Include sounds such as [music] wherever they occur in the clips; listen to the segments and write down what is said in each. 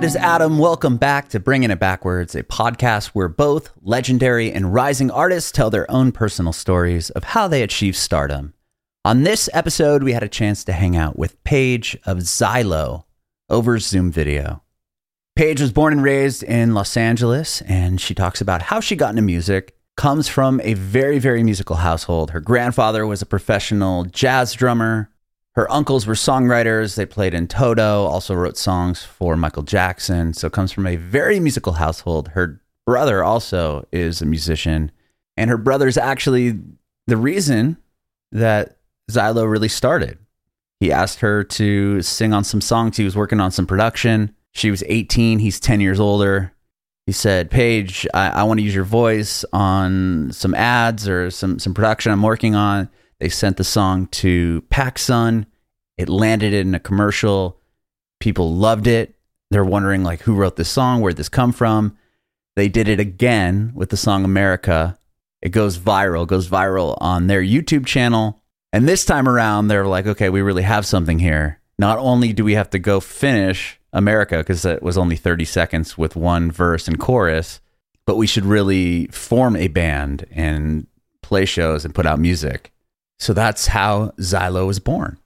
It is Adam. Welcome back to Bringing It Backwards, a podcast where both legendary and rising artists tell their own personal stories of how they achieved stardom. On this episode, we had a chance to hang out with Paige of Xylo over Zoom video. Paige was born and raised in Los Angeles, and she talks about how she got into music. Comes from a very, very musical household. Her grandfather was a professional jazz drummer. Her uncles were songwriters. They played in Toto, also wrote songs for Michael Jackson. So comes from a very musical household. Her brother also is a musician. And her brother's actually the reason that Xylo really started. He asked her to sing on some songs. He was working on some production. She was 18. He's 10 years older. He said, Paige, I, I want to use your voice on some ads or some, some production I'm working on. They sent the song to PacSun. It landed in a commercial. People loved it. They're wondering like who wrote this song, where'd this come from? They did it again with the song America. It goes viral, goes viral on their YouTube channel. And this time around, they're like, okay, we really have something here. Not only do we have to go finish America, because it was only 30 seconds with one verse and chorus, but we should really form a band and play shows and put out music. So that's how Xylo was born.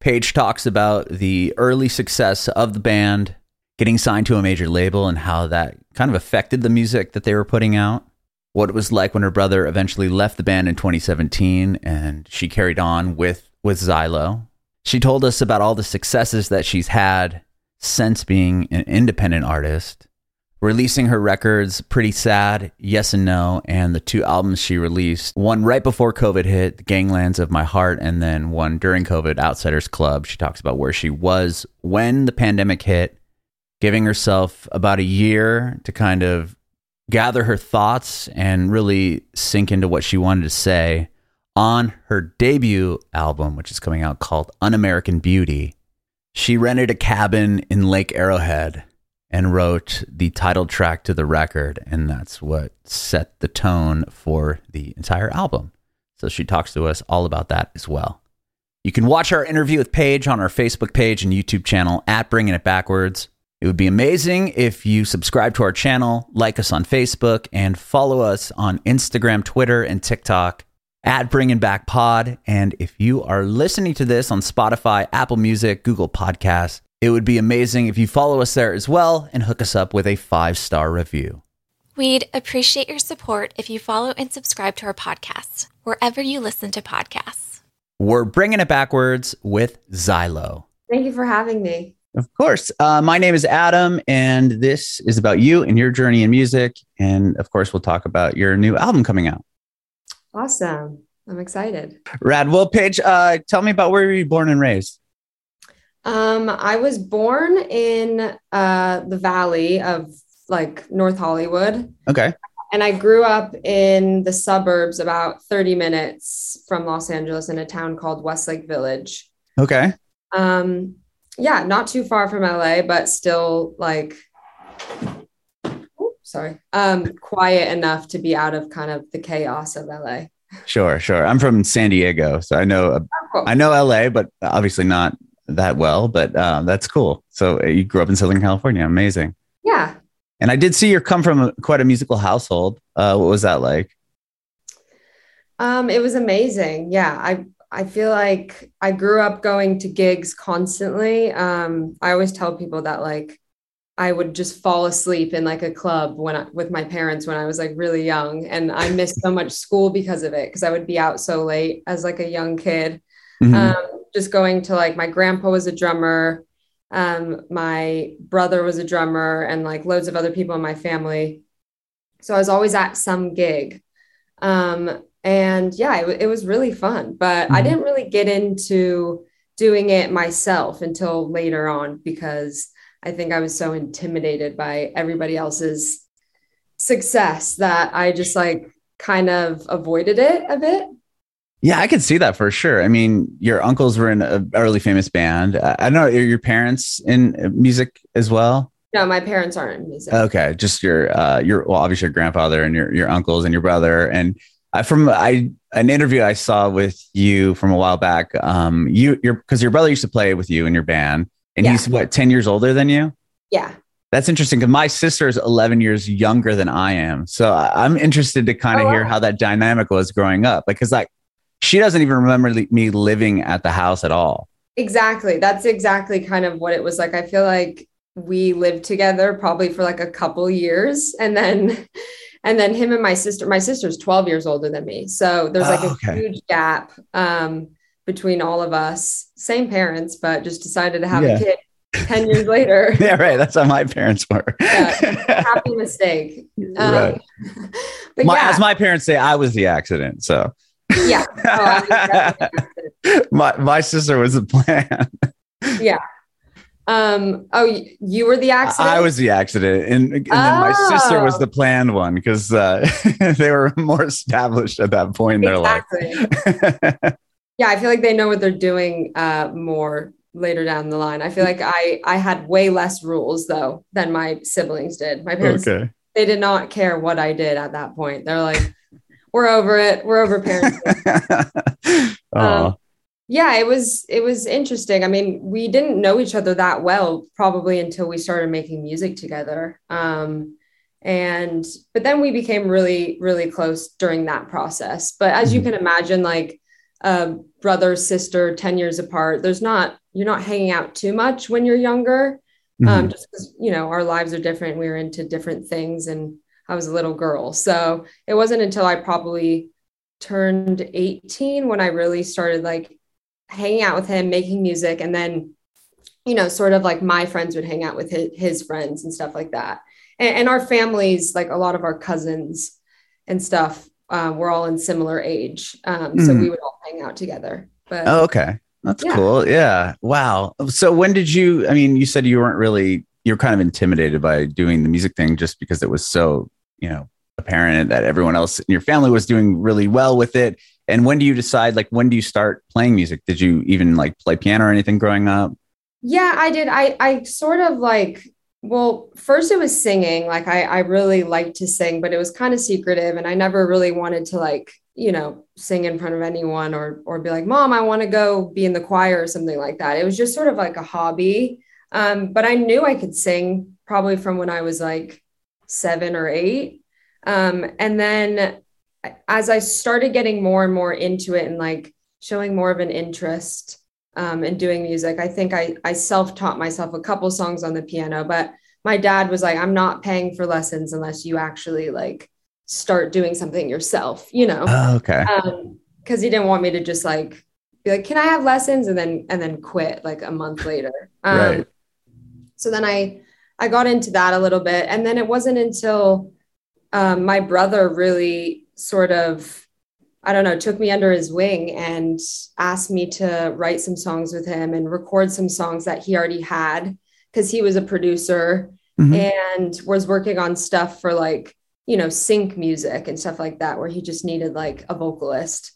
Paige talks about the early success of the band, getting signed to a major label, and how that kind of affected the music that they were putting out. What it was like when her brother eventually left the band in 2017 and she carried on with, with Xylo. She told us about all the successes that she's had since being an independent artist releasing her records pretty sad yes and no and the two albums she released. One right before covid hit ganglands of my heart and then one during covid outsiders club. She talks about where she was when the pandemic hit giving herself about a year to kind of gather her thoughts and really sink into what she wanted to say on her debut album which is coming out called un-american beauty. She rented a cabin in lake arrowhead and wrote the title track to the record, and that's what set the tone for the entire album. So she talks to us all about that as well. You can watch our interview with Paige on our Facebook page and YouTube channel at Bringing It Backwards. It would be amazing if you subscribe to our channel, like us on Facebook, and follow us on Instagram, Twitter, and TikTok at Bringing Back Pod. And if you are listening to this on Spotify, Apple Music, Google Podcasts, it would be amazing if you follow us there as well and hook us up with a five star review. We'd appreciate your support if you follow and subscribe to our podcast, wherever you listen to podcasts. We're bringing it backwards with Xylo. Thank you for having me. Of course. Uh, my name is Adam, and this is about you and your journey in music. And of course, we'll talk about your new album coming out. Awesome. I'm excited. Rad. Well, Paige, uh, tell me about where you were born and raised. Um, I was born in uh, the valley of like North Hollywood. Okay. And I grew up in the suburbs about 30 minutes from Los Angeles in a town called Westlake Village. Okay. Um, yeah, not too far from LA, but still like, sorry, um, quiet enough to be out of kind of the chaos of LA. Sure, sure. I'm from San Diego, so I know oh. I know LA, but obviously not that well, but um, that's cool. So uh, you grew up in Southern California. Amazing. Yeah. And I did see you come from quite a musical household. Uh, what was that like? Um, it was amazing. Yeah. I, I feel like I grew up going to gigs constantly. Um, I always tell people that like I would just fall asleep in like a club when I, with my parents when I was like really young, and I missed so much school because of it because I would be out so late as like a young kid. Mm-hmm. Um, just going to like my grandpa was a drummer um, my brother was a drummer and like loads of other people in my family. So i was always at some gig. Um, and yeah it, it, was really fun but mm-hmm. i didn't really get into doing it myself until later on because i think i was so intimidated by everybody else's success that i just like kind of avoided it a bit yeah, I could see that for sure. I mean, your uncles were in a really famous band. I don't know, are your parents in music as well? No, my parents aren't in music. Okay, just your uh your well, obviously your grandfather and your your uncles and your brother and I, from I an interview I saw with you from a while back. Um, you your because your brother used to play with you in your band, and yeah. he's what ten years older than you. Yeah. That's interesting because my sister is 11 years younger than I am. So I'm interested to kind of Oh, hear wow. how that dynamic was growing up. Because like she doesn't even remember me living at the house at all. Exactly. That's exactly kind of what it was like. I feel like we lived together probably for like a couple years and then [laughs] and then him and my sister my sister's 12 years older than me. So there's like Oh, a okay. huge gap um between all of us. Same parents, but just decided to have Yeah. a kid 10 years later. [laughs] Yeah, right. That's how my parents were. Yeah. Happy mistake. [laughs] Um, Right. But My, yeah, As my parents say, I was the accident. So yeah. Oh, I was definitely an accident. my, my sister was the plan. Yeah. Um, oh, you were the accident? I was the accident. And, and then my sister was Oh. the planned one because uh, [laughs] they were more established at that point in their exactly. life. [laughs] Yeah, I feel like they know what they're doing uh, more later down the line. I feel like I I had way less rules though than my siblings did. My parents okay. they did not care what I did at that point. They're like, we're over it. We're over parenting. [laughs] oh, yeah, it was it was interesting. I mean, we didn't know each other that well probably until we started making music together. Um, and but then we became really really close during that process. But as you Mhm. can imagine, like uh, brother sister, ten years apart, there's not you're not hanging out too much when you're younger. Mhm. Um, just because you know our lives are different. we're into different things, and I was a little girl, so it wasn't until I probably turned 18 when I really started like hanging out with him, making music, and then, you know, sort of like my friends would hang out with his, his friends and stuff like that. And, and our families, like a lot of our cousins and stuff, um, were all in similar age, um, so Mhm. we would all hang out together. But oh, okay. That's Yeah. cool. Yeah. Wow. So when did you, I mean, you said you weren't really, you're kind of intimidated by doing the music thing just because it was so, you know, apparent that everyone else in your family was doing really well with it. And when do you decide, like, when do you start playing music? Did you even like play piano or anything growing up? Yeah, I did. I I sort of like well, first it was singing. Like I I really liked to sing, but it was kind of secretive and I never really wanted to like, you know, sing in front of anyone or or be like, "Mom, I want to go be in the choir" or something like that. It was just sort of like a hobby. Um, but I knew I could sing probably from when I was like 7 or 8. Um, and then as I started getting more and more into it and like showing more of an interest um, and doing music. I think I, I self taught myself a couple songs on the piano, but my dad was like, I'm not paying for lessons unless you actually like start doing something yourself, you know? Oh, okay. Um, cause he didn't want me to just like be like, can I have lessons? And then, and then quit like a month later. Um, Right. So then I, I got into that a little bit. And then it wasn't until um, my brother really sort of I don't know, took me under his wing and asked me to write some songs with him and record some songs that he already had because he was a producer Mhm. and was working on stuff for like, you know, sync music and stuff like that, where he just needed like a vocalist.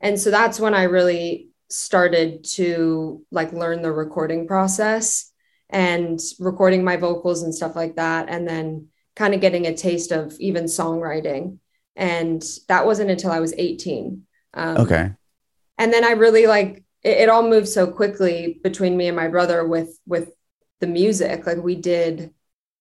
And so that's when I really started to like learn the recording process and recording my vocals and stuff like that. And then kind of getting a taste of even songwriting and that wasn't until I was 18. Um, Okay. And then I really like it, it all moved so quickly between me and my brother with with the music. Like we did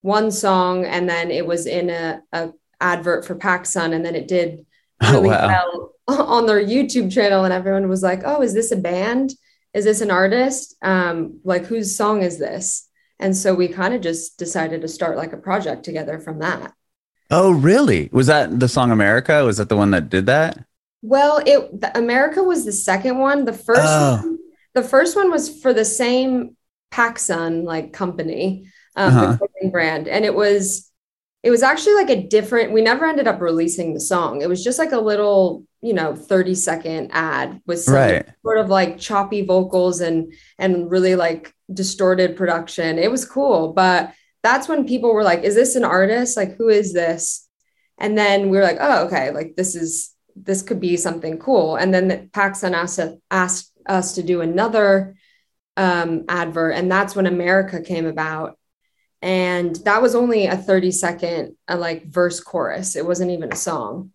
one song, and then it was in a, a advert for PacSun, and then it did Oh, really wow. well [laughs] on their YouTube channel, and everyone was like, "Oh, is this a band? Is this an artist? Um, like whose song is this?" And so we kind of just decided to start like a project together from that. Oh, really? Was that the song America? Was that the one that did that? Well, it the, America was the second one. The first Oh. one, the first one was for the same PacSun like company, um, Uh-huh. the clothing brand, and it was it was actually like a different. We never ended up releasing the song. It was just like a little, you know, thirty second ad with some Right. sort of like choppy vocals and and really like distorted production. It was cool, but that's when people were like, "Is this an artist? Like, who is this?" And then we were like, "Oh, okay. Like this is this could be something cool." And then the PacSun asked us, asked us to do another um, advert, and that's when America came about. And that was only a 30 second uh, like verse chorus. It wasn't even a song.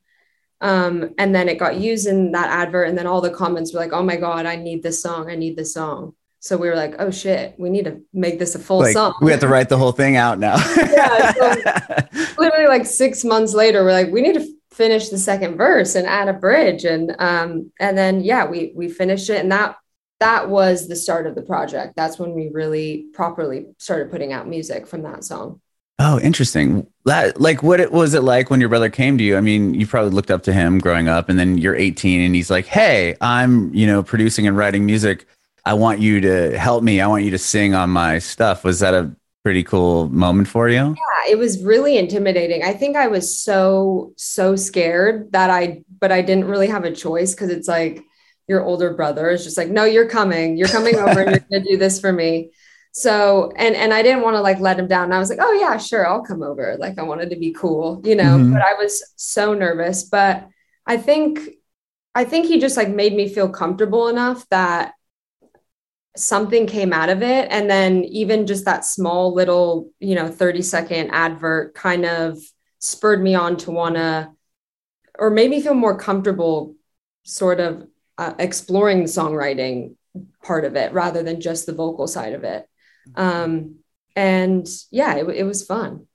Um, and then it got used in that advert, and then all the comments were like, "Oh my god, I need this song! I need this song!" so we were like, oh shit, we need to make this a full like, song. We have to write the whole thing out now. [laughs] yeah. So [laughs] literally like six months later, we're like, we need to finish the second verse and add a bridge. And um, and then yeah, we we finished it. And that that was the start of the project. That's when we really properly started putting out music from that song. Oh, interesting. That like what it was it like when your brother came to you? I mean, you probably looked up to him growing up and then you're 18 and he's like, "Hey, I'm, you know, producing and writing music. I want you to help me. I want you to sing on my stuff." Was that a pretty cool moment for you? Yeah, it was really intimidating. I think I was so so scared that I but I didn't really have a choice cuz it's like your older brother is just like, "No, you're coming. You're coming over and you're going to do this for me." so and and i didn't want to like let him down i was like oh yeah sure i'll come over like i wanted to be cool you know mm-hmm. but i was so nervous but i think i think he just like made me feel comfortable enough that something came out of it and then even just that small little you know 30 second advert kind of spurred me on to want to or made me feel more comfortable sort of uh, exploring the songwriting part of it rather than just the vocal side of it um, and yeah, it, it was fun.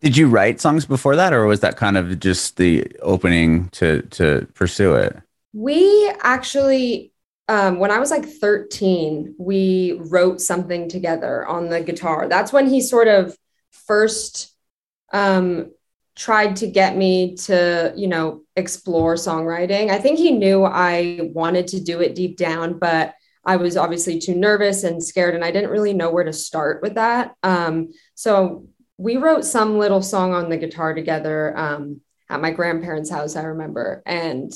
Did you write songs before that, or was that kind of just the opening to to pursue it? We actually, um, when I was like 13, we wrote something together on the guitar. That's when he sort of first um, tried to get me to, you know, explore songwriting. I think he knew I wanted to do it deep down, but I was obviously too nervous and scared, and I didn't really know where to start with that. Um, so we wrote some little song on the guitar together um, at my grandparents' house, I remember. And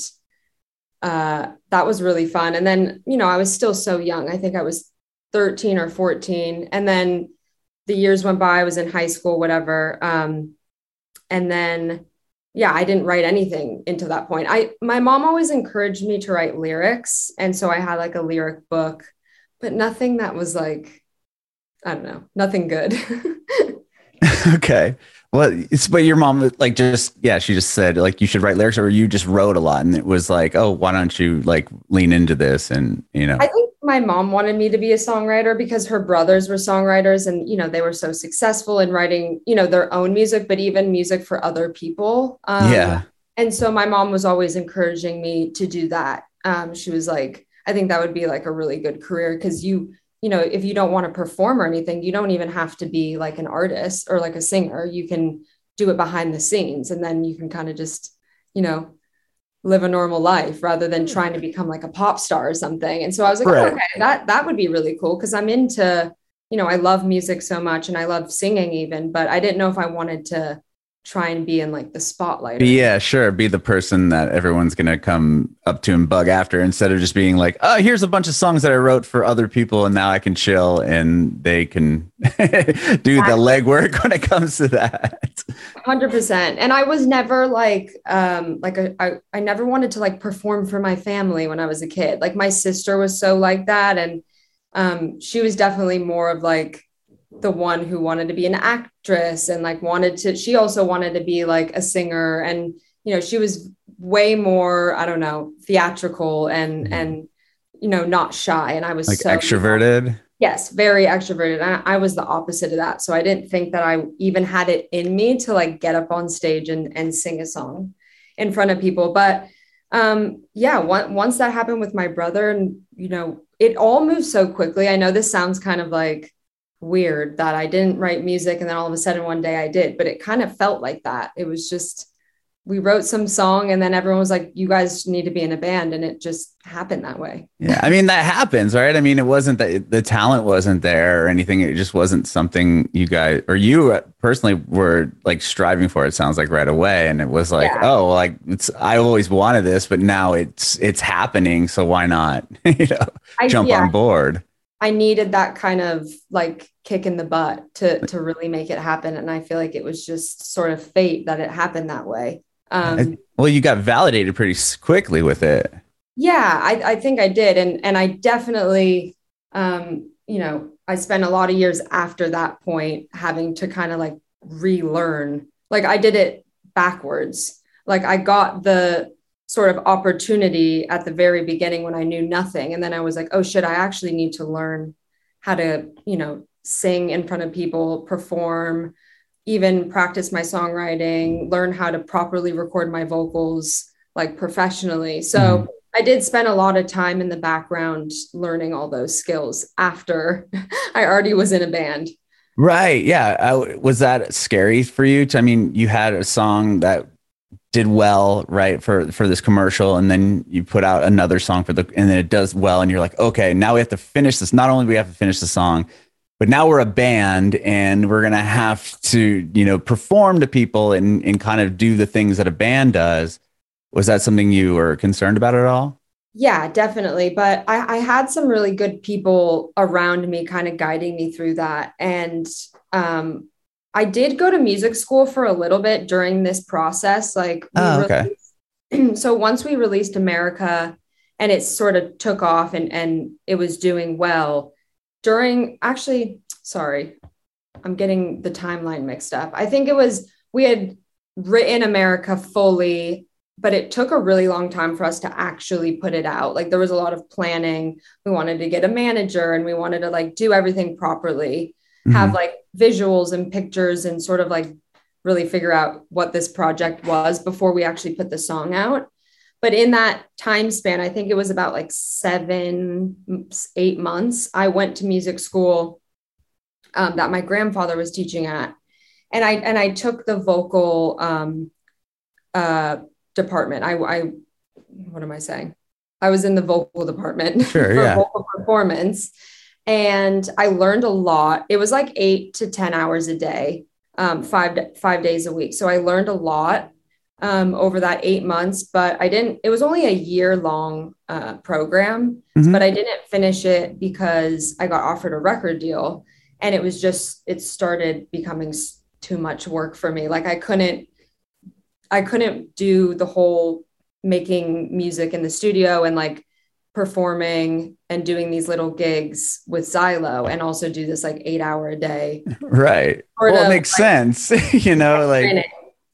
uh, that was really fun. And then, you know, I was still so young. I think I was 13 or 14. And then the years went by, I was in high school, whatever. Um, and then yeah, I didn't write anything into that point. I my mom always encouraged me to write lyrics, and so I had like a lyric book, but nothing that was like I don't know, nothing good. [laughs] [laughs] okay. Well, it's but your mom like just yeah, she just said like you should write lyrics, or you just wrote a lot, and it was like, oh, why don't you like lean into this? And you know, I think my mom wanted me to be a songwriter because her brothers were songwriters and you know they were so successful in writing you know their own music but even music for other people. Um, yeah. and so my mom was always encouraging me to do that. Um, she was like i think that would be like a really good career because you you know if you don't want to perform or anything you don't even have to be like an artist or like a singer. You can do it behind the scenes and then you can kind of just you know live a normal life rather than hmm. trying to become like a pop star or something. And so I was like, right. oh, okay, that that would be really cool because I'm into, you know, I love music so much and I love singing even, but I didn't know if I wanted to try and be in like the spotlight. Yeah, sure. Be the person that everyone's going to come up to and bug after instead of just being like, oh, here's a bunch of songs that I wrote for other people and now I can chill and they can [laughs] do the legwork when it comes to that. 100%. And I was never like, um, like a, I, I never wanted to like perform for my family when I was a kid. Like my sister was so like that. And um, she was definitely more of like, the one who wanted to be an actress and like wanted to she also wanted to be like a singer and you know she was way more i don't know theatrical and mm-hmm. and you know not shy. And i was like so, extroverted? Yes very extroverted. I, I was the opposite of that. So i didn't think that i even had it in me to like get up on stage and and sing a song in front of people. But um yeah one, once that happened with my brother and you know it all moved so quickly. I know this sounds kind of like weird that I didn't write music and then all of a sudden one day I did, but it kind of felt like that. It was just we wrote some song and then everyone was like you guys need to be in a band and it just happened that way. Yeah, I mean that happens, right? I mean it wasn't that the talent wasn't there or anything. It just wasn't something you guys or you personally were like striving for it sounds like right away and it was like, yeah. oh, like it's I always wanted this, but now it's it's happening, so why not? [laughs] you know, I, jump yeah. on board. I needed that kind of like kick in the butt to to really make it happen, and I feel like it was just sort of fate that it happened that way. Um, well, you got validated pretty quickly with it. Yeah, I, I think I did, and and I definitely, um, you know, I spent a lot of years after that point having to kind of like relearn. Like I did it backwards. Like I got the sort of opportunity at the very beginning when I knew nothing. And then I was like, oh shit, I actually need to learn how to, you know, sing in front of people, perform, even practice my songwriting, learn how to properly record my vocals like professionally. So mm-hmm. I did spend a lot of time in the background learning all those skills after [laughs] I already was in a band. Right. Yeah. I, was that scary for you? To, I mean, you had a song that did well, right, for for this commercial, and then you put out another song for the, and then it does well, and you're like, okay, now we have to finish this. Not only do we have to finish the song, but now we're a band, and we're gonna have to, you know, perform to people and and kind of do the things that a band does. Was that something you were concerned about at all? Yeah, definitely. But I, I had some really good people around me kind of guiding me through that. And um, I did go to music school for a little bit during this process. Like, oh, okay. Released, [clears throat] so once we released America and it sort of took off and, and it was doing well, during actually, sorry, I'm getting the timeline mixed up. I think it was, we had written America fully but it took a really long time for us to actually put it out. Like there was a lot of planning. We wanted to get a manager and we wanted to like do everything properly, mm-hmm. have like visuals and pictures and sort of like really figure out what this project was before we actually put the song out. But in that time span, I think it was about like seven, eight months, I went to music school um, that my grandfather was teaching at. And I and I took the vocal um, uh, department. I, I, what am I saying? I was in the vocal department sure, [laughs] for yeah. vocal performance. And I learned a lot. It was like eight to 10 hours a day, um, five, five days a week. So I learned a lot um, over that eight months, but I didn't, it was only a year long uh, program, mm-hmm. but I didn't finish it because I got offered a record deal. And it was just, it started becoming too much work for me. Like I couldn't I couldn't do the whole making music in the studio and like performing and doing these little gigs with Xylo and also do this like eight hour a day. [laughs] Right. Well, it makes like, sense. [laughs] you know, like training.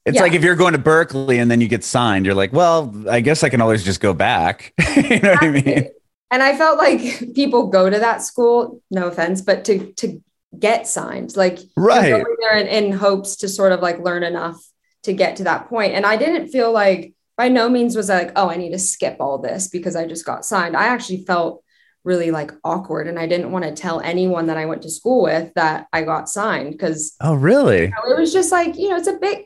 it's yeah. like if you're going to Berklee and then you get signed, you're like, well, I guess I can always just go back. [laughs] you know what I mean? And I felt like people go to that school, no offense, but to to get signed, like right there in, in hopes to sort of like learn enough to get to that point. And I didn't feel like by no means was I like, oh, I need to skip all this because I just got signed. I actually felt really like awkward and I didn't want to tell anyone that I went to school with that I got signed because Oh, really? You know, it was just like, you know, it's a big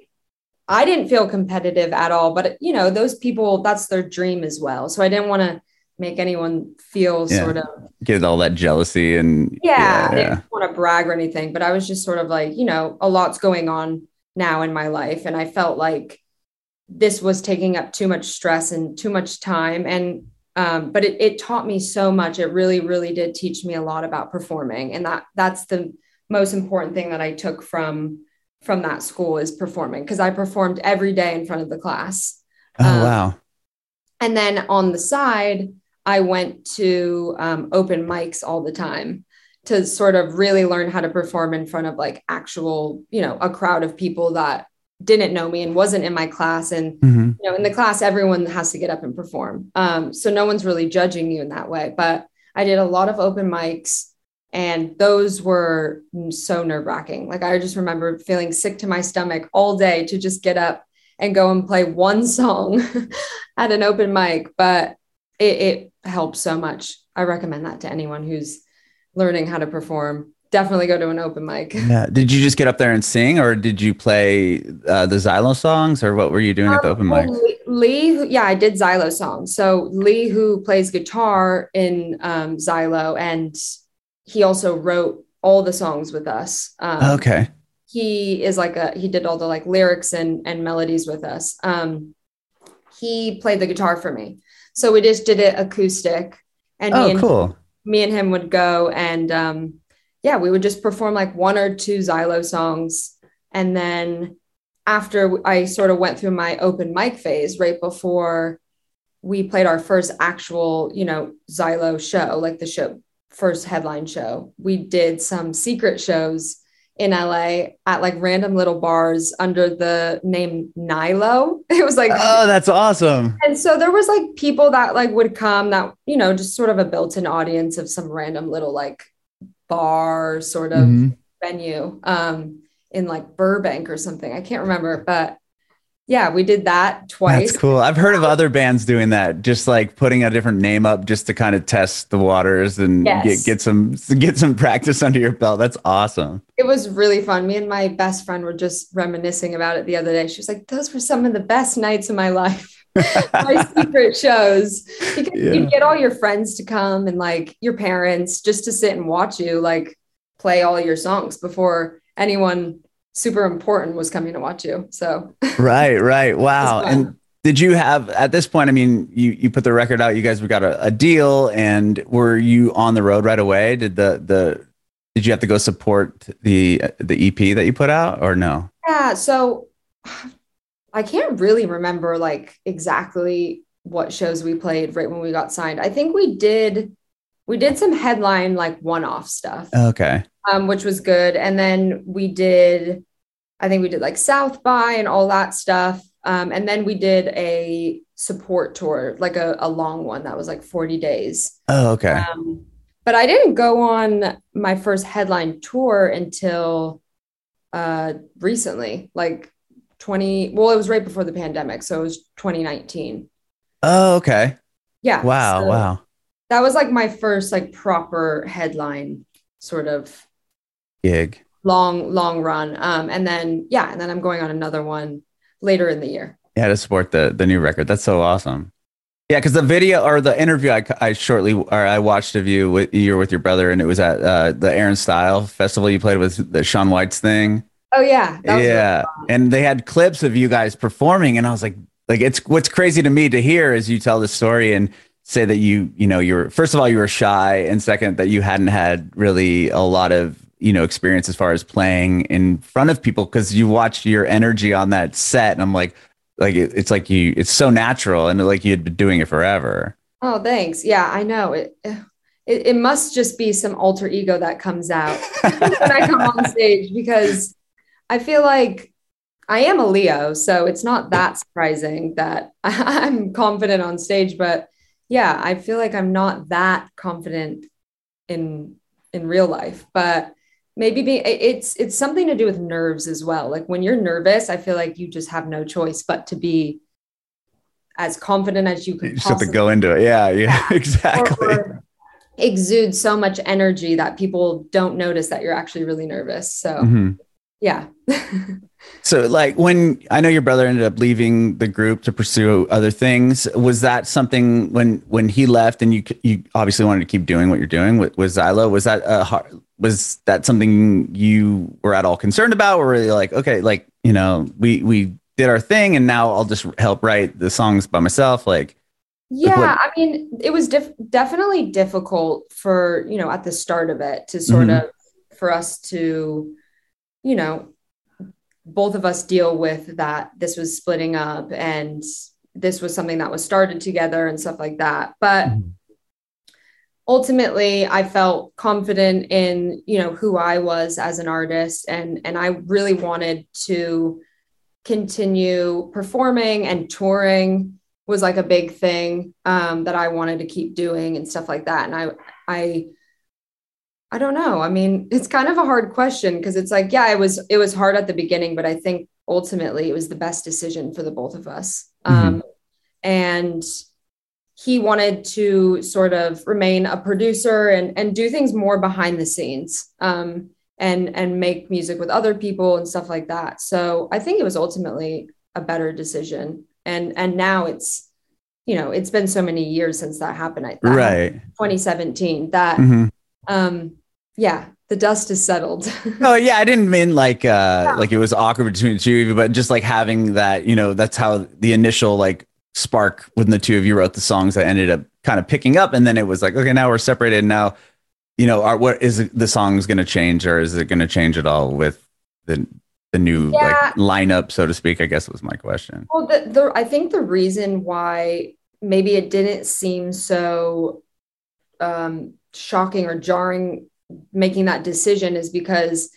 I didn't feel competitive at all, but you know, those people that's their dream as well. So I didn't want to make anyone feel yeah. sort of get all that jealousy and yeah, yeah, I didn't want to brag or anything, but I was just sort of like, you know, a lot's going on now in my life. And I felt like this was taking up too much stress and too much time. And, um, but it, it taught me so much. It really, really did teach me a lot about performing. And that that's the most important thing that I took from, from that school is performing because I performed every day in front of the class. Oh, um, wow. And then on the side, I went to um, open mics all the time to sort of really learn how to perform in front of like actual, you know, a crowd of people that didn't know me and wasn't in my class. And, mm-hmm. you know, in the class, everyone has to get up and perform. Um, so no one's really judging you in that way. But I did a lot of open mics and those were so nerve wracking. Like I just remember feeling sick to my stomach all day to just get up and go and play one [laughs] song at an open mic. But it, it helps so much. I recommend that to anyone who's learning how to perform definitely go to an open mic. [laughs] Yeah. Did you just get up there and sing, or did you play uh, the Xylo songs, or what were you doing um, at the open mic? Um, Lee, yeah, I did Xylo songs. So Lee, who plays guitar in um, Xylo, and he also wrote all the songs with us. Um, okay. He is like a he did all the like lyrics and and melodies with us. Um, he played the guitar for me, so we just did it acoustic. And oh, cool me and him would go and um, yeah, we would just perform like one or two Xylo songs. And then after I sort of went through my open mic phase, right before we played our first actual, you know, Xylo show, like the show first headline show, we did some secret shows in LA at like random little bars under the name Nilo. [laughs] It was like Oh, that's awesome. And so there was like people that like would come that, you know, just sort of a built-in audience of some random little like bar sort of Mhm. venue um, in like Burbank or something. I can't remember, but yeah, we did that twice. That's cool. I've heard of other bands doing that, just like putting a different name up just to kind of test the waters and Yes. get, get some get some practice under your belt. That's awesome. It was really fun. Me and my best friend were just reminiscing about it the other day. She was like, "Those were some of the best nights of my life." [laughs] my secret shows because Yeah. you'd get all your friends to come and like your parents just to sit and watch you like play all your songs before anyone super important was coming to watch you. So right, right. [laughs] Wow. And did you have at this point? I mean, you you put the record out. You guys we got a, a deal, and were you on the road right away? Did the the did you have to go support the the EP that you put out, or no? yeah, so I can't really remember like exactly what shows we played right when we got signed. I think we did we did some headline like one-off stuff. Okay. um, which was good. And then we did, I think we did like South by and all that stuff. Um, and then we did a support tour, like a, a long one that was like 40 days. Oh, okay. Um, but I didn't go on my first headline tour until uh, recently, like 20. Well, it was right before the pandemic. So it was 2019. Oh, okay. Yeah. Wow. so wow. That was like my first like proper headline sort of Gig. long long run um and then yeah and then i'm going on another one later in the year Yeah, to support the the new record. That's so awesome. Yeah, because the video or the interview I, I shortly or I watched of you with you were with your brother and it was at uh, the Air + Style Festival. You played with the Shaun White's thing. Oh yeah. Yeah, and they had clips of you guys performing, and I was like, like it's what's crazy to me to hear is you tell the story and say that you you know you're first of all you were shy and second that you hadn't had really a lot of you know experience as far as playing in front of people because you watched your energy on that set and I'm like like it, it's like you it's so natural and like you had been doing it forever. oh thanks. Yeah i know. It it, it must just be some alter ego that comes out [laughs] when i come on stage because i feel like i am a leo so it's not that surprising that [laughs] i'm confident on stage but yeah i feel like i'm not that confident in in real life but maybe be, it's it's something to do with nerves as well like when you're nervous i feel like you just have no choice but to be as confident as you You could just have to go into it. Yeah, yeah, or- [laughs] exactly. or exude so much energy that people don't notice that you're actually really nervous so Mhm. Yeah So, like, when I know your brother ended up leaving the group to pursue other things, was that something when when he left and you you obviously wanted to keep doing what you're doing with, with Xylo? Was that a hard, was that something you were at all concerned about, or were you like, okay, like you know, we we did our thing, and now I'll just help write the songs by myself? Like, yeah what- i mean it was definitely difficult for you know at the start of it to sort Mhm. of for us to you know both of us deal with that this was splitting up and this was something that was started together and stuff like that. But ultimately i felt confident in you know who i was as an artist and and i really wanted to continue performing and touring was like a big thing um, that i wanted to keep doing and stuff like that. And i i i don't know i mean it's kind of a hard question because it's like yeah it was it was hard at the beginning but i think ultimately it was the best decision for the both of us um, and he wanted to sort of remain a producer and and do things more behind the scenes um, and and make music with other people and stuff like that. So I think it was ultimately a better decision. And and now it's you know it's been so many years since that happened. I that right? 2017 that Mhm. um yeah the dust is settled. [laughs] Oh yeah, I didn't mean like uh Yeah. like it was awkward between the two of you, but just like having that, you know, that's how the initial like spark when the two of you wrote the songs that ended up kind of picking up, and then it was like, okay, now we're separated. Now, you know, are what is the songs going to change, or is it going to change at all with the the new Yeah. like lineup, so to speak? I guess was my question. Well, the, the I think the reason why maybe it didn't seem so um, shocking or jarring making that decision is because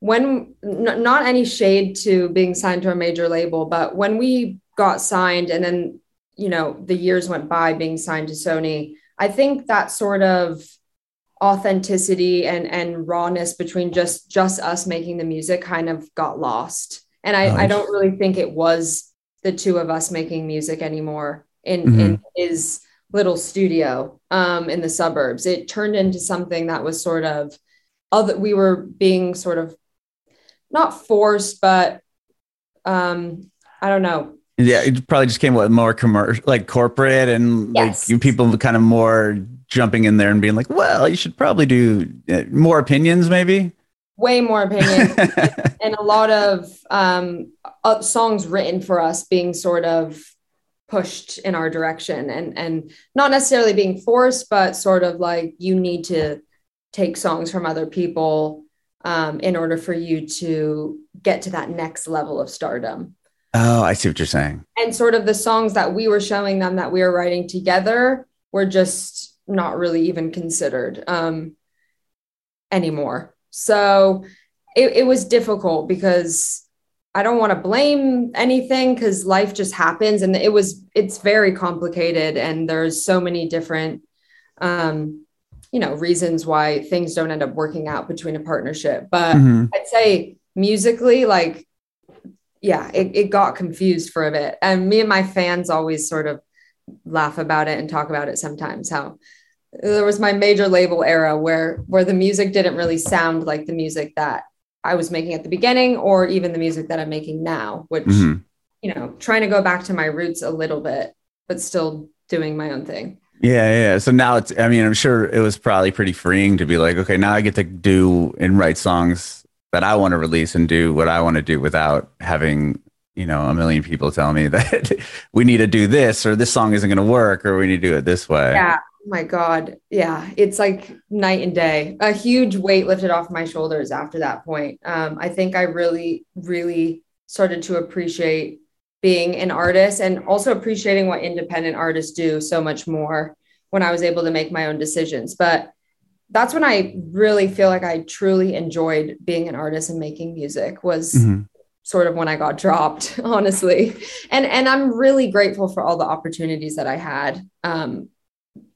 when n- not any shade to being signed to a major label, but when we got signed and then you know the years went by being signed to Sony, I think that sort of authenticity and and rawness between just just us making the music kind of got lost and i, I don't really think it was the two of us making music anymore in mm-hmm. in his little studio um, in the suburbs it turned into something that was sort of other we were being sort of not forced but um i don't know yeah, it probably just came with more commercial, like corporate, and yes. like people kind of more jumping in there and being like, "Well, you should probably do uh, more opinions, maybe." Way more opinions, [laughs] and a lot of um, uh, songs written for us being sort of pushed in our direction, and and not necessarily being forced, but sort of like you need to take songs from other people um, in order for you to get to that next level of stardom. Oh, I see what you're saying. And sort of the songs that we were showing them that we were writing together were just not really even considered um, anymore. So it, it was difficult because I don't want to blame anything because life just happens and it was, it's very complicated and there's so many different, um, you know, reasons why things don't end up working out between a partnership. But mm-hmm. I'd say musically, like yeah, it, it got confused for a bit. And me and my fans always sort of laugh about it and talk about it sometimes how there was my major label era where where the music didn't really sound like the music that I was making at the beginning or even the music that I'm making now, which mm-hmm. you know, trying to go back to my roots a little bit, but still doing my own thing. Yeah, yeah. So now it's I mean, I'm sure it was probably pretty freeing to be like, okay, now I get to do and write songs that I want to release and do what I want to do without having you know a million people tell me [laughs] that we need to do this or this song isn't going to work or we need to do it this way. Yeah. Oh my God. Yeah. It's like night and day. A huge weight lifted off my shoulders after that point. Um, I think I really, really started to appreciate being an artist and also appreciating what independent artists do so much more when I was able to make my own decisions. But that's when I really feel like I truly enjoyed being an artist and making music was mm-hmm. sort of when I got dropped, [laughs] honestly. And and I'm really grateful for all the opportunities that I had um,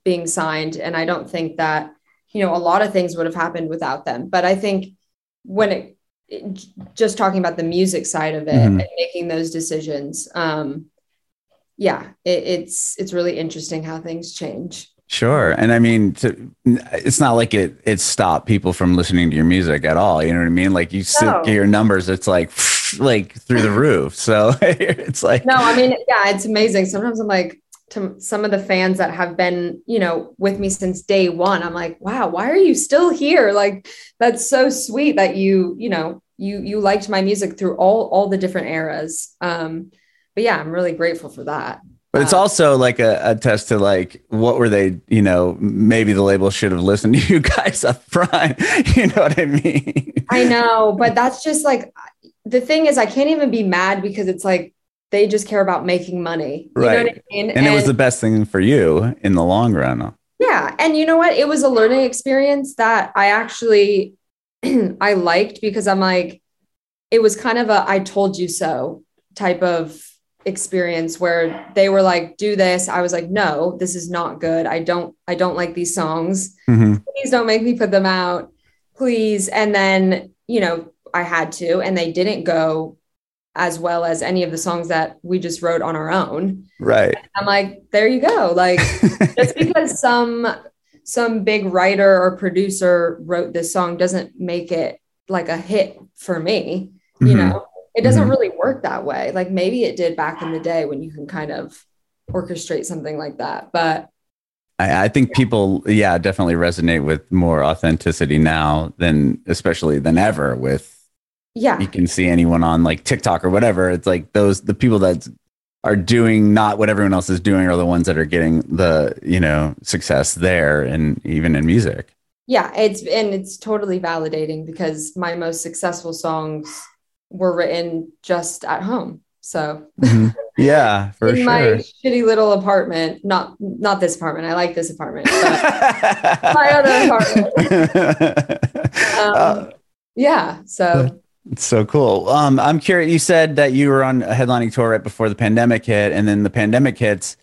being signed. And I don't think that, you know, a lot of things would have happened without them. But I think when it, it just talking about the music side of it mm-hmm. and making those decisions, um, yeah, it, it's it's really interesting how things change. Sure. And I mean, to, it's not like it it stopped people from listening to your music at all. You know what I mean? Like you no. see your numbers, it's like [laughs] like through the roof. So [laughs] it's like No, I mean, yeah, it's amazing. Sometimes I'm like to some of the fans that have been, you know, with me since day 1, I'm like, "Wow, why are you still here?" Like that's so sweet that you, you know, you you liked my music through all all the different eras. Um but yeah, I'm really grateful for that. But it's also like a, a, test to like what were they, you know, maybe the label should have listened to [laughs] you guys up front. [laughs] You know what I mean? I know, but that's just like the thing is I can't even be mad because it's like they just care about making money. right. I mean? and, and, it was the best thing for you in the long run. Yeah. And you know what? It was a learning experience that I actually [clears throat] I liked because I'm like, it was kind of a I told you so type of experience where they were like do this i was like no this is not good i don't i don't like these songs mm-hmm. please don't make me put them out please and then you know i had to and they didn't go as well as any of the songs that we just wrote on our own right and i'm like there you go like [laughs] just because some some big writer or producer wrote this song doesn't make it like a hit for me you mm-hmm. know it doesn't mm-hmm. really work that way. Like maybe it did back in the day when you can kind of orchestrate something like that. But I, I think yeah. people, yeah, definitely resonate with more authenticity now than, especially than ever. With yeah, you can see anyone on like TikTok or whatever. It's like those the people that are doing not what everyone else is doing are the ones that are getting the you know success there and even in music. Yeah, it's and it's totally validating because my most successful songs were written just at home. So mm-hmm. yeah, for in sure. my shitty little apartment, not not this apartment. I like this apartment, my other [laughs] apartment. [laughs] um, uh, yeah, so it's so cool. Um, I'm curious. You said that you were on a headlining tour right before the pandemic hit, and then the pandemic hits.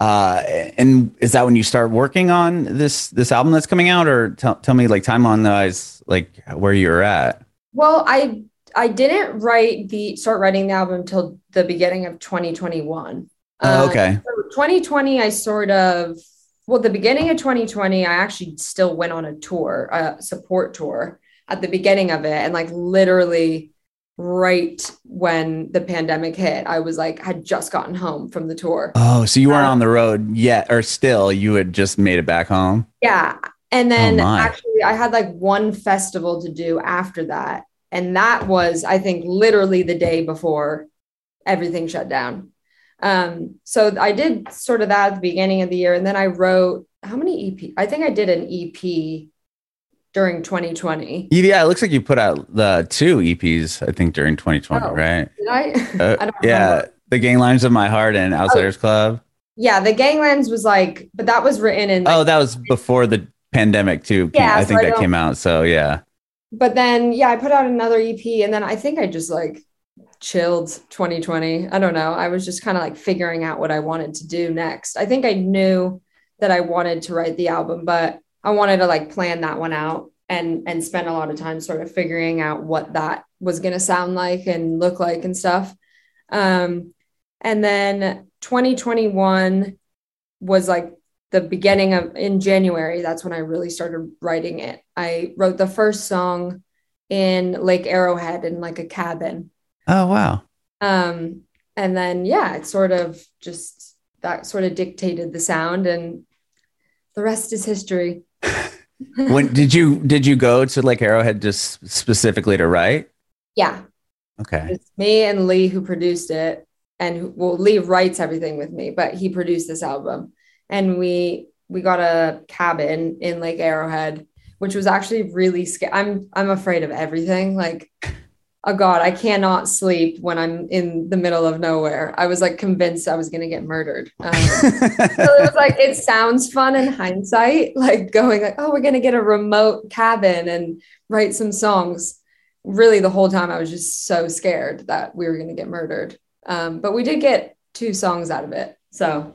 Uh, and is that when you start working on this this album that's coming out, or tell tell me like timeline wise, like where you're at? Well, I I didn't write the start writing the album until the beginning of 2021. Oh, Um, okay. so 2020, I sort of well, the beginning of 2020, I actually still went on a tour, a support tour at the beginning of it, and like literally right when the pandemic hit, I was like had just gotten home from the tour. Oh, so you weren't Uh, on the road yet, or still you had just made it back home? Yeah. And then Oh, actually, I had like one festival to do after that. And that was, I think, literally the day before everything shut down. Um, so I did sort of that at the beginning of the year. And then I wrote how many EP? I think I did an EP during 2020. Yeah, it looks like you put out the two EPs, I think, during 2020, Oh. right? Did I? [laughs] Uh, I yeah, remember. the Ganglands of My Heart and Outsiders Club. Yeah. The Ganglands was like, but that was written in Oh, that was before the pandemic too. Yeah, I so think I that came out. So yeah. but then yeah, I put out another EP and then I think I just like chilled 2020. I don't know. I was just kind of like figuring out what I wanted to do next. I think I knew that I wanted to write the album, but I wanted to like plan that one out and and spend a lot of time sort of figuring out what that was going to sound like and look like and stuff. Um and then 2021 was like the beginning of in January. That's when I really started writing it. I wrote the first song in Lake Arrowhead in like a cabin. Oh wow. Um, and then yeah, it sort of just that sort of dictated the sound, and the rest is history. When did you did you go to Lake Arrowhead just specifically to write? Yeah, Okay. it's me and Lee who produced it, and well, Lee writes everything with me, but he produced this album, and we we got a cabin in Lake Arrowhead, which was actually really scary. I'm I'm afraid of everything. Like, oh God, I cannot sleep when I'm in the middle of nowhere. I was like convinced I was gonna get murdered. Um, so it was like it sounds fun in hindsight, like going like, oh, we're gonna get a remote cabin and write some songs. Really, the whole time I was just so scared that we were gonna get murdered. Um, but we did get two songs out of it. So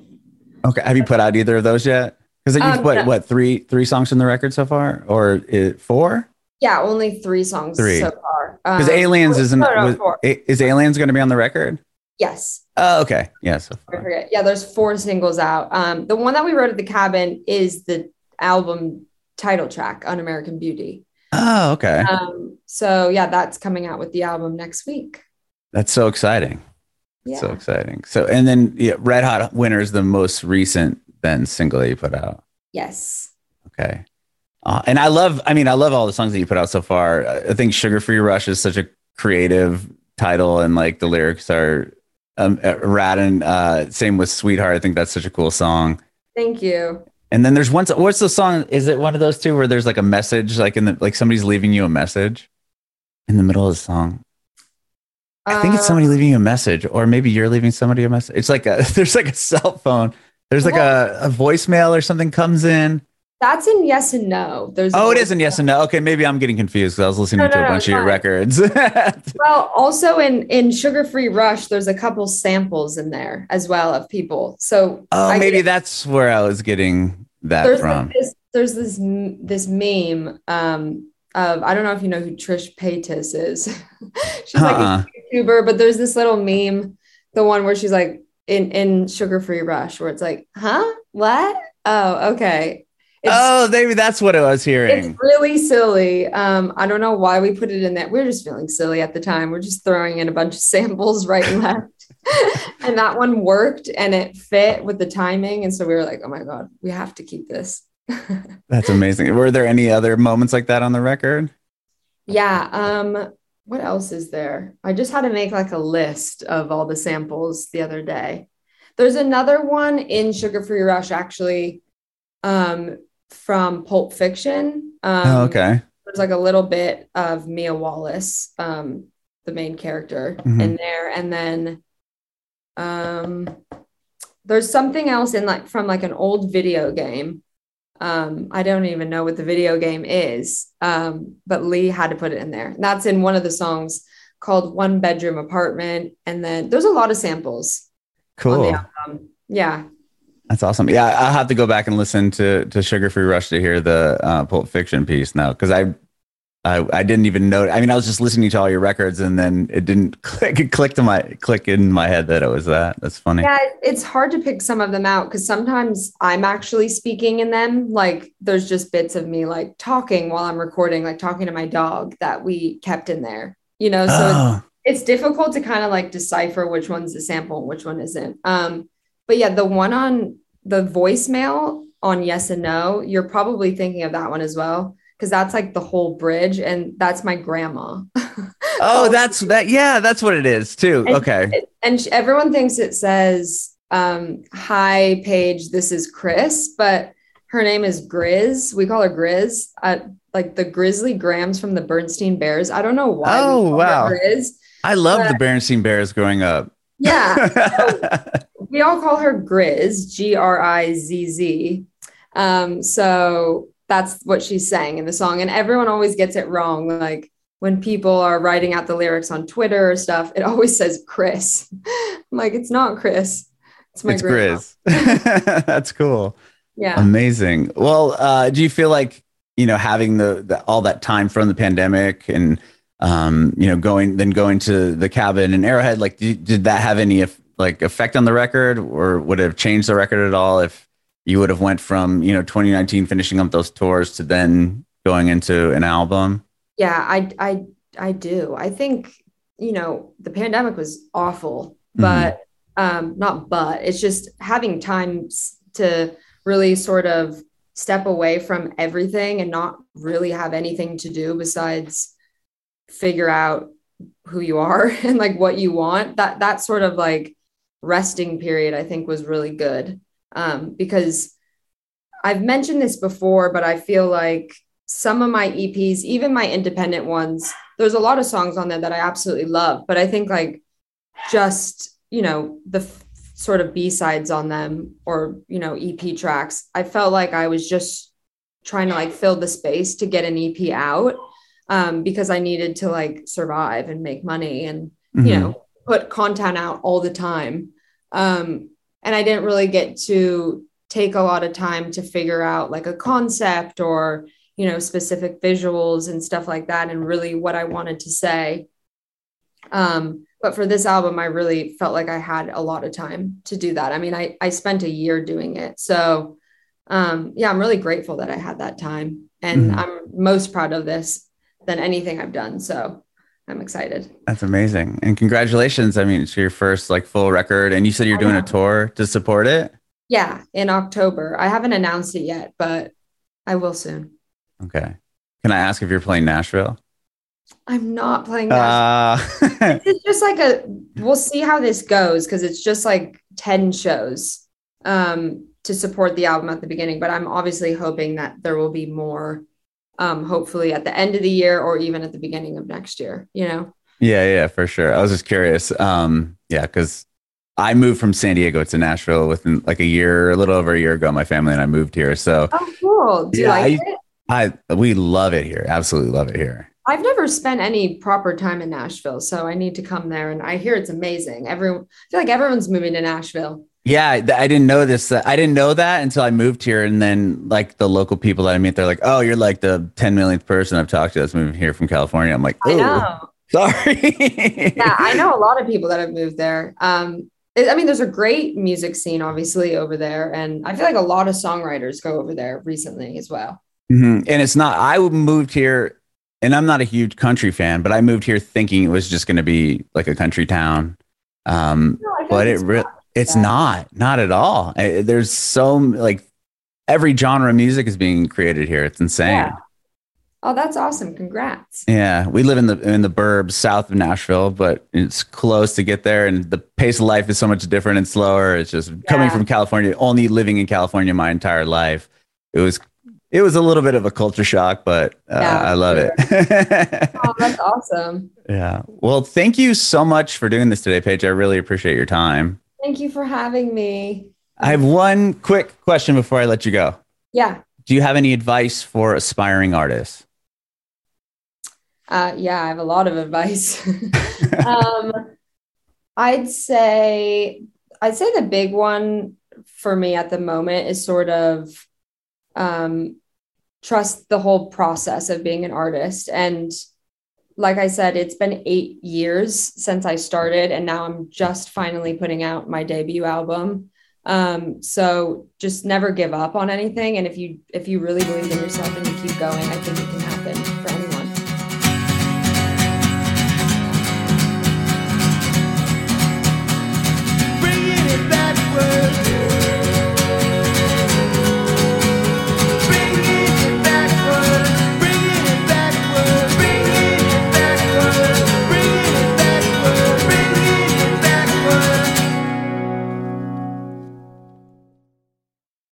okay. Have you put out either of those yet? Because you've Um, put no. what three three songs from the record so far, or it, four? Yeah, only three songs Three. so far. Because Um, Aliens isn't. no, no, was- four. is Aliens going to be on the record? Yes. Oh, okay. Yeah. So I forget. Yeah, there's four singles out. Um, the one that we wrote at the cabin is the album title track, Unamerican Beauty. Oh, okay. Um, so yeah, that's coming out with the album next week. That's so exciting. Yeah. So exciting. So, and then yeah, Red Hot Winter is the most recent then single that you put out. yes. Okay. Uh, and I love, I mean, I love all the songs that you put out so far. I think Sugar Free Rush is such a creative title and like the lyrics are um, uh, rad. And uh, same with Sweetheart. I think that's such a cool song. Thank you. And then there's one, what's the song? Is it one of those two where there's like a message, like in the, like somebody's leaving you a message in the middle of the song? I think it's Uh, somebody leaving you a message, or maybe you're leaving somebody a message. It's like a [laughs] there's like a cell phone. There's like a, a voicemail or something comes in. That's in yes and no. There's Oh, it is in yes and no. Okay, maybe I'm getting confused because I was listening No, to no, a bunch of your records. [laughs] Well, also in in Sugar Free Rush, there's a couple samples in there as well of people. So oh, I maybe get- that's where I was getting that there's from. this there's this this meme um of I don't know if you know who Trish Paytas is. [laughs] she's like Uh-uh. a YouTuber, but there's this little meme, the one where she's like in in Sugar Free Rush, where it's like, huh, what? Oh, okay. It's, oh, maybe that's what I was hearing. it's really silly. Um, I don't know why we put it in there. We are just feeling silly at the time. We're just throwing in a bunch of [laughs] samples right and left. [laughs] and that one worked and it fit with the timing. And so we were like, oh my God, we have to keep this. [laughs] That's amazing. Were there any other moments like that on the record? Yeah. Um, what else is there? I just had to make like a list of all the samples the other day. There's another one in Sugar Free Rush actually um, from Pulp Fiction. Um, oh, okay. There's like a little bit of Mia Wallace, um, the main character, Mhm. in there, and then um, there's something else in like from like an old video game. Um, I don't even know what the video game is, um, but Lee had to put it in there. And that's in one of the songs called One Bedroom Apartment. And then there's a lot of samples Cool. Yeah. That's awesome. Yeah, I'll have to go back and listen to to Sugar Free Rush to hear the uh, Pulp Fiction piece now because I, I I didn't even know. I mean, I was just listening to all your records and then it didn't [laughs] click. It clicked to my click in my head that it was that. That's funny. Yeah, it's hard to pick some of them out because sometimes I'm actually speaking in them. Like there's just bits of me like talking while I'm recording, like talking to my dog that we kept in there. You know, so Oh, it's, it's difficult to kind of like decipher which one's a sample and which one isn't. Um, but yeah, the one on the voicemail on yes and no, you're probably thinking of that one as well because that's like the whole bridge, and that's my grandma. [laughs] oh, that's that. Yeah, that's what it is too. And- Okay. and everyone thinks it says um, "Hi, Paige. This is Chris," but her name is Grizz. We call her Grizz. Uh, like the Grizzly Grams from the Berenstain Bears. I don't know why. Oh, wow. Grizz. I love the Berenstain Bears growing up. Yeah, [laughs] we all call her Grizz, G R I Z Z. Um, so that's what she's saying in the song. And everyone always gets it wrong. Like when people are writing out the lyrics on Twitter or stuff, it always says Chris. [laughs] I'm like, it's not Chris. It's my it's grandma. Grizz. [laughs] [laughs] that's cool. Yeah. Amazing. Well, uh, do you feel like you know having the, the all that time from the pandemic and um, you know going then going to the cabin and Arrowhead? Like, did, did that have any like effect on the record, or would it have changed the record at all if you would have went from you know 2019 finishing up those tours to then going into an album? Yeah, I I I do. I think, you know, the pandemic was awful, Mhm. but um not but it's just having time to really sort of step away from everything and not really have anything to do besides figure out who you are [laughs] and like what you want. That that sort of like resting period I think was really good. Um because I've mentioned this before, but I feel like some of my EPs, even my independent ones, there's a lot of songs on there that I absolutely love. But I think like just, you know, the f- sort of B sides on them or, you know, EP tracks, I felt like I was just trying to like fill the space to get an EP out um, because I needed to like survive and make money and, you Mhm. know, put content out all the time. Um, and I didn't really get to take a lot of time to figure out like a concept or, you know, specific visuals and stuff like that, and really what I wanted to say. Um, but for this album, I really felt like I had a lot of time to do that. I mean, I, I spent a year doing it. So, um, yeah, I'm really grateful that I had that time. And Mhm. I'm most proud of this than anything I've done. So I'm excited. That's amazing, and congratulations! I mean, it's your first like full record, and you said you're doing a tour to support it. Yeah, in October. I haven't announced it yet, but I will soon. Okay. Can I ask if you're playing Nashville? I'm not playing that. Uh, it's just like a we'll see how this goes because it's just like 10 shows um to support the album at the beginning but i'm obviously hoping that there will be more um hopefully at the end of the year or even at the beginning of next year you know yeah, yeah, for sure. I was just curious. Um, yeah, because I moved from San Diego to Nashville within like a year, a little over a year ago. My family and I moved here, so oh cool do you Yeah, like I- it I we love it here. Absolutely love it here. i've never spent any proper time in nashville so i need to come there and i hear it's amazing everyone i feel like everyone's moving to nashville Yeah, I didn't know this. Uh, I didn't know that until I moved here, and then like the local people that I meet, they're like, "Oh, you're like the 10 millionth person I've talked to that's moving here from California." I'm like, "Oh, sorry." [laughs] yeah, I know a lot of people that have moved there. Um, it- I mean, there's a great music scene, obviously, over there, and I feel like a lot of songwriters go over there recently as well. Mhm. And it's not, I moved here and I'm not a huge country fan, but I moved here thinking it was just going to be like a country town. Um, No, but it it's re- not. It's Yeah. not, not at all. I- there's so like every genre of music is being created here. It's insane. Yeah. Oh, that's awesome! Congrats. Yeah, we live in the in the burbs south of Nashville, but it's close to get there, and the pace of life is so much different and slower. It's just coming from California, only living in California my entire life. It was it was a little bit of a culture shock, but uh, Yeah, I love sure. it. [laughs] Oh, that's awesome. yeah. Well, thank you so much for doing this today, Paige. I really appreciate your time. Thank you for having me. I have one quick question before I let you go. Yeah, Do you have any advice for aspiring artists? uh, yeah. I have a lot of advice. [laughs] [laughs] um, I'd say, I'd say the big one for me at the moment is sort of um, trust the whole process of being an artist. And like I said, it's been eight years since I started, and now I'm just finally putting out my debut album. Um, so just never give up on anything. And if you if you really believe in yourself and you keep going, I think it can happen for anyone. Bringing it backwards.